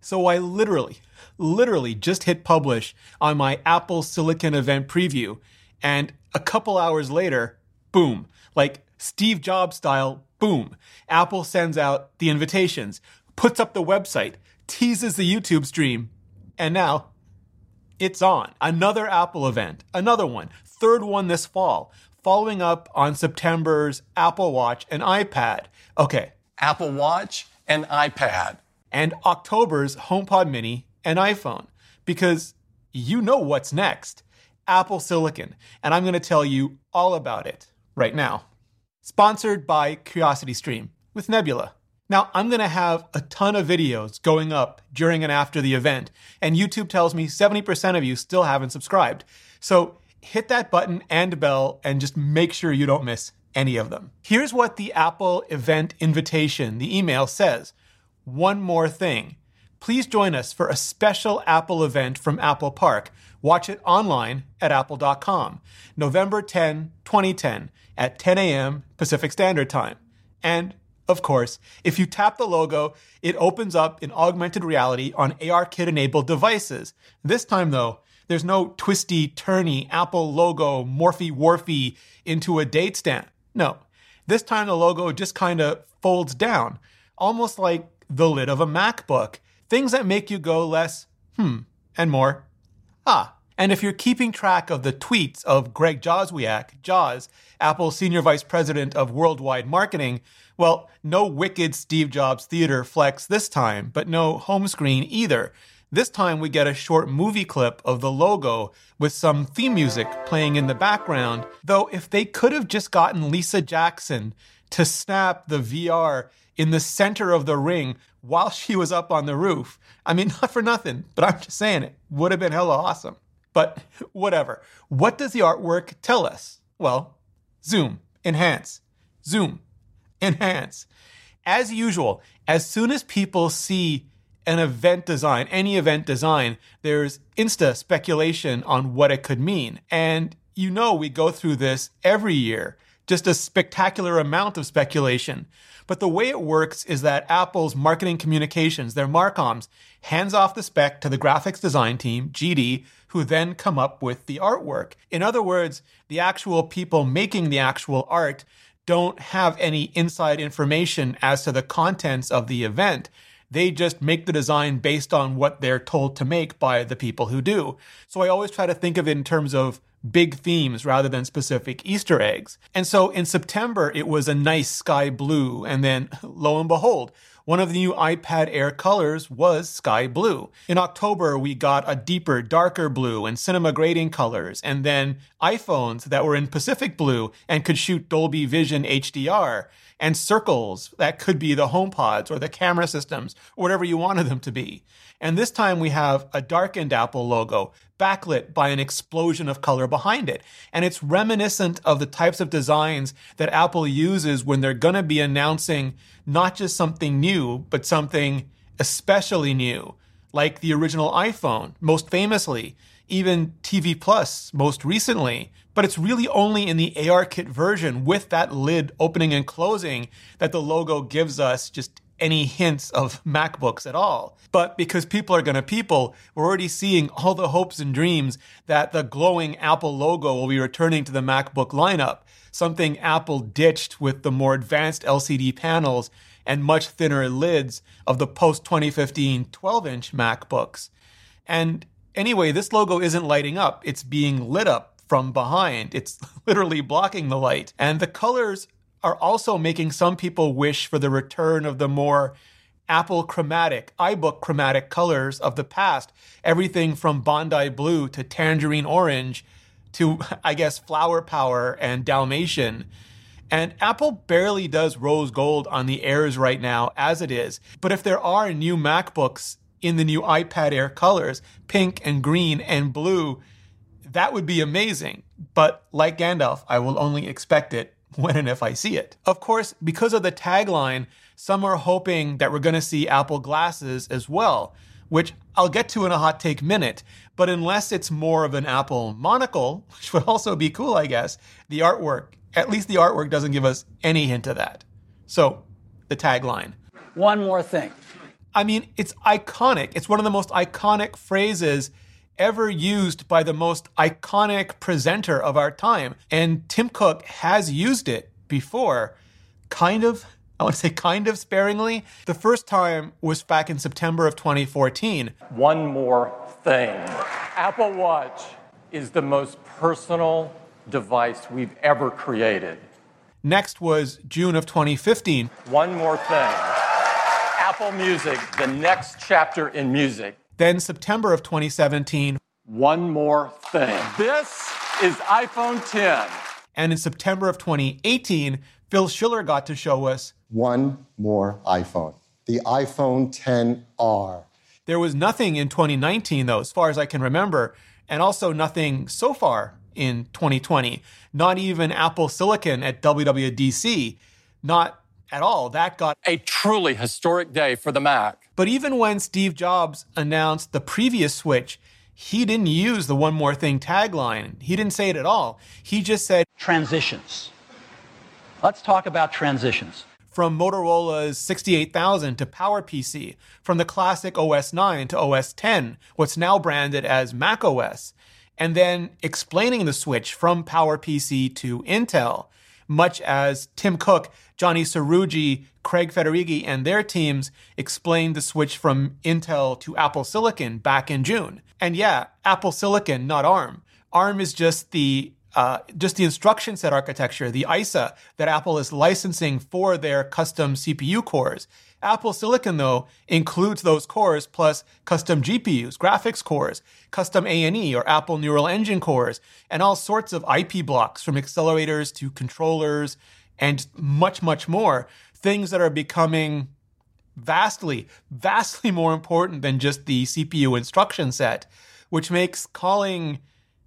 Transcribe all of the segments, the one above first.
So I literally, literally just hit publish on my Apple Silicon event preview. And a couple hours later, boom, like Steve Jobs style, boom, Apple sends out the invitations, puts up the website, teases the YouTube stream, and now it's on. Another Apple event, another one, third one this fall, following up on September's Apple Watch and iPad. Okay. Apple Watch and iPad. And October's HomePod Mini and iPhone. Because you know what's next Apple Silicon. And I'm going to tell you all about it right now. Sponsored by CuriosityStream with Nebula. Now, I'm going to have a ton of videos going up during and after the event, and YouTube tells me 70% of you still haven't subscribed. So hit that button and bell and just make sure you don't miss any of them. Here's what the Apple event invitation, the email says. One more thing. Please join us for a special Apple event from Apple Park. Watch it online at apple.com. November 10, 2010 at 10 a.m. Pacific Standard Time. And of course, if you tap the logo, it opens up in augmented reality on ARKit enabled devices. This time though, there's no twisty, turny Apple logo morphy warphy into a date stamp. No. This time the logo just kind of folds down, almost like the lid of a MacBook. Things that make you go less, hmm, and more, ah. And if you're keeping track of the tweets of Greg Joswiak, Joz, Apple's Senior Vice President of Worldwide Marketing, well, no wicked Steve Jobs theater flex this time, but no home screen either. This time we get a short movie clip of the logo with some theme music playing in the background. Though, if they could have just gotten Lisa Jackson to snap the VR in the center of the ring while she was up on the roof, I mean, not for nothing, but I'm just saying it would have been hella awesome. But whatever. What does the artwork tell us? Well, zoom, enhance, zoom, enhance. As usual, as soon as people see an event design, any event design, there's insta speculation on what it could mean. And you know, we go through this every year, just a spectacular amount of speculation. But the way it works is that Apple's marketing communications, their Marcoms, hands off the spec to the graphics design team, GD, who then come up with the artwork. In other words, the actual people making the actual art don't have any inside information as to the contents of the event. They just make the design based on what they're told to make by the people who do. So I always try to think of it in terms of big themes rather than specific Easter eggs. And so in September, it was a nice sky blue. And then lo and behold, one of the new iPad Air colors was sky blue. In October, we got a deeper, darker blue and cinema grading colors, and then iPhones that were in Pacific blue and could shoot Dolby Vision HDR and circles that could be the HomePods or the camera systems, or whatever you wanted them to be. And this time we have a darkened Apple logo, backlit by an explosion of color behind it. And it's reminiscent of the types of designs that Apple uses when they're going to be announcing not just something new, but something especially new, like the original iPhone, most famously, even TV Plus most recently. But it's really only in the ARKit version with that lid opening and closing that the logo gives us just any hints of MacBooks at all. But because people are going to people, we're already seeing all the hopes and dreams that the glowing Apple logo will be returning to the MacBook lineup, something Apple ditched with the more advanced LCD panels and much thinner lids of the post 2015 12 inch MacBooks. And anyway, this logo isn't lighting up, it's being lit up from behind. It's literally blocking the light. And the colors are also making some people wish for the return of the more Apple chromatic, iBook chromatic colors of the past. Everything from Bondi blue to tangerine orange to, I guess, flower power and Dalmatian. And Apple barely does rose gold on the Airs right now as it is. But if there are new MacBooks in the new iPad Air colors, pink and green and blue, that would be amazing. But like Gandalf, I will only expect it when and if I see it. Of course, because of the tagline, some are hoping that we're going to see Apple glasses as well, which I'll get to in a hot take minute. But unless it's more of an Apple monocle, which would also be cool, I guess, the artwork, at least the artwork doesn't give us any hint of that. So, the tagline. One more thing. I mean, it's iconic. It's one of the most iconic phrases ever used by the most iconic presenter of our time. And Tim Cook has used it before, kind of. I want to say kind of sparingly. The first time was back in September of 2014. One more thing Apple Watch is the most personal device we've ever created. Next was June of 2015. One more thing Apple Music, the next chapter in music. Then September of 2017. One more thing. This is iPhone 10. And in September of 2018, Phil Schiller got to show us one more iPhone, the iPhone 10R. There was nothing in 2019, though, as far as I can remember, and also nothing so far in 2020. Not even Apple Silicon at WWDC. Not at all. That got a truly historic day for the Mac. But even when Steve Jobs announced the previous Switch, he didn't use the one more thing tagline. He didn't say it at all. He just said transitions. Let's talk about transitions. From Motorola's 68000 to PowerPC, from the classic OS 9 to OS 10, what's now branded as Mac OS, and then explaining the switch from PowerPC to Intel, much as Tim Cook, Johny Srouji, Craig Federighi, and their teams explained the switch from Intel to Apple Silicon back in June. And yeah, Apple Silicon, not ARM. ARM is just the uh, just the instruction set architecture, the ISA that Apple is licensing for their custom CPU cores. Apple Silicon, though, includes those cores plus custom GPUs, graphics cores, custom ANE or Apple Neural Engine cores, and all sorts of IP blocks from accelerators to controllers and much, much more. Things that are becoming vastly, vastly more important than just the CPU instruction set, which makes calling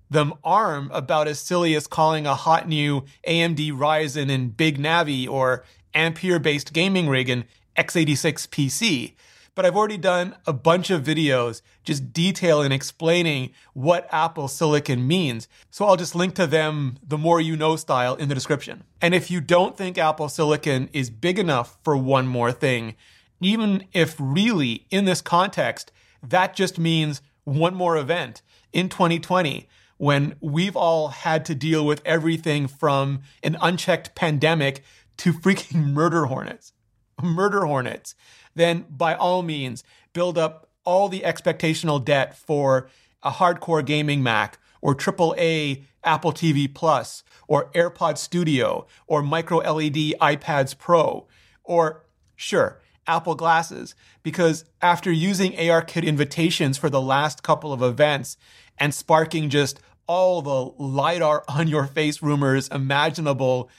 them ARM about as silly as calling a hot new AMD Ryzen and Big Navi or Ampere based gaming rig an x86 PC. But I've already done a bunch of videos just detailing explaining what Apple Silicon means. So I'll just link to them the more you know style in the description. And if you don't think Apple Silicon is big enough for one more thing, even if really in this context, that just means one more event in 2020 when we've all had to deal with everything from an unchecked pandemic to freaking murder hornets. Murder hornets. Then, by all means, build up all the expectational debt for a hardcore gaming Mac or AAA Apple TV Plus or AirPod Studio or micro LED iPads Pro or, sure, Apple glasses. Because after using ARKit invitations for the last couple of events and sparking just all the LiDAR on your face rumors imaginable,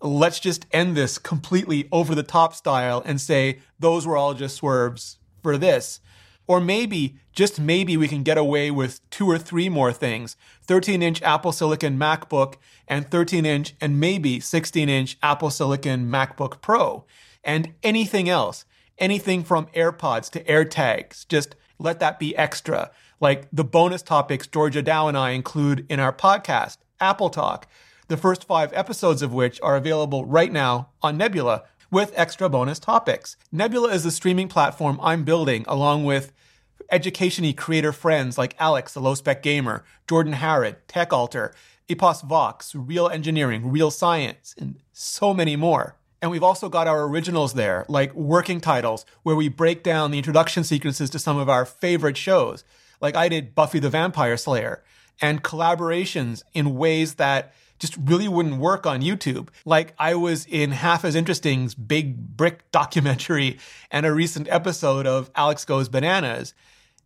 let's just end this completely over the top style and say those were all just swerves for this. Or maybe, just maybe, we can get away with two or three more things 13 inch Apple Silicon MacBook and 13 inch and maybe 16 inch Apple Silicon MacBook Pro. And anything else, anything from AirPods to AirTags, just let that be extra. Like the bonus topics Georgia Dow and I include in our podcast, Apple Talk, the first five episodes of which are available right now on Nebula with extra bonus topics. Nebula is the streaming platform I'm building along with educationy creator friends like Alex, the low spec gamer, Jordan Harrod, TechAltar, EposVox, Real Engineering, Real Science, and so many more. And we've also got our originals there, like working titles, where we break down the introduction sequences to some of our favorite shows. Like I did Buffy the Vampire Slayer, and collaborations in ways that just really wouldn't work on YouTube. Like I was in Half as Interesting's Big Brick documentary and a recent episode of Alex Goes Bananas.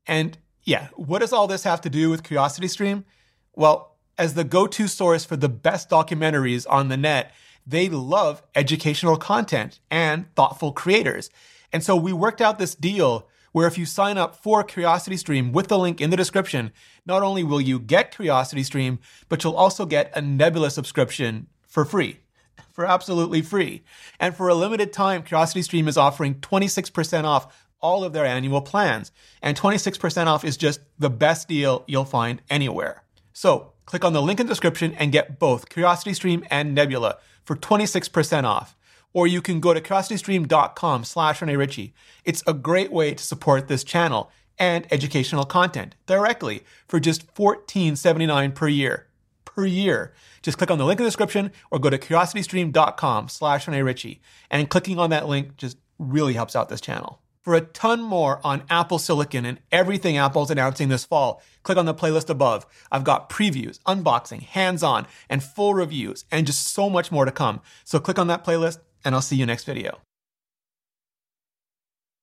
And yeah, what does all this have to do with CuriosityStream? Well, as the go to source for the best documentaries on the net, they love educational content and thoughtful creators. And so we worked out this deal where if you sign up for CuriosityStream with the link in the description, not only will you get CuriosityStream, but you'll also get a Nebula subscription for free. For absolutely free. And for a limited time, CuriosityStream is offering 26% off all of their annual plans. And 26% off is just the best deal you'll find anywhere. So click on the link in the description and get both CuriosityStream and Nebula for 26% off. Or you can go to curiositystream.com slash Rene Ritchie. It's a great way to support this channel and educational content directly for just $14.79 per year. Per year. Just click on the link in the description or go to curiositystream.com slash Rene Ritchie. And clicking on that link just really helps out this channel. For a ton more on Apple Silicon and everything Apple's announcing this fall, click on the playlist above. I've got previews, unboxing, hands-on, and full reviews, and just so much more to come. So click on that playlist, and I'll see you next video.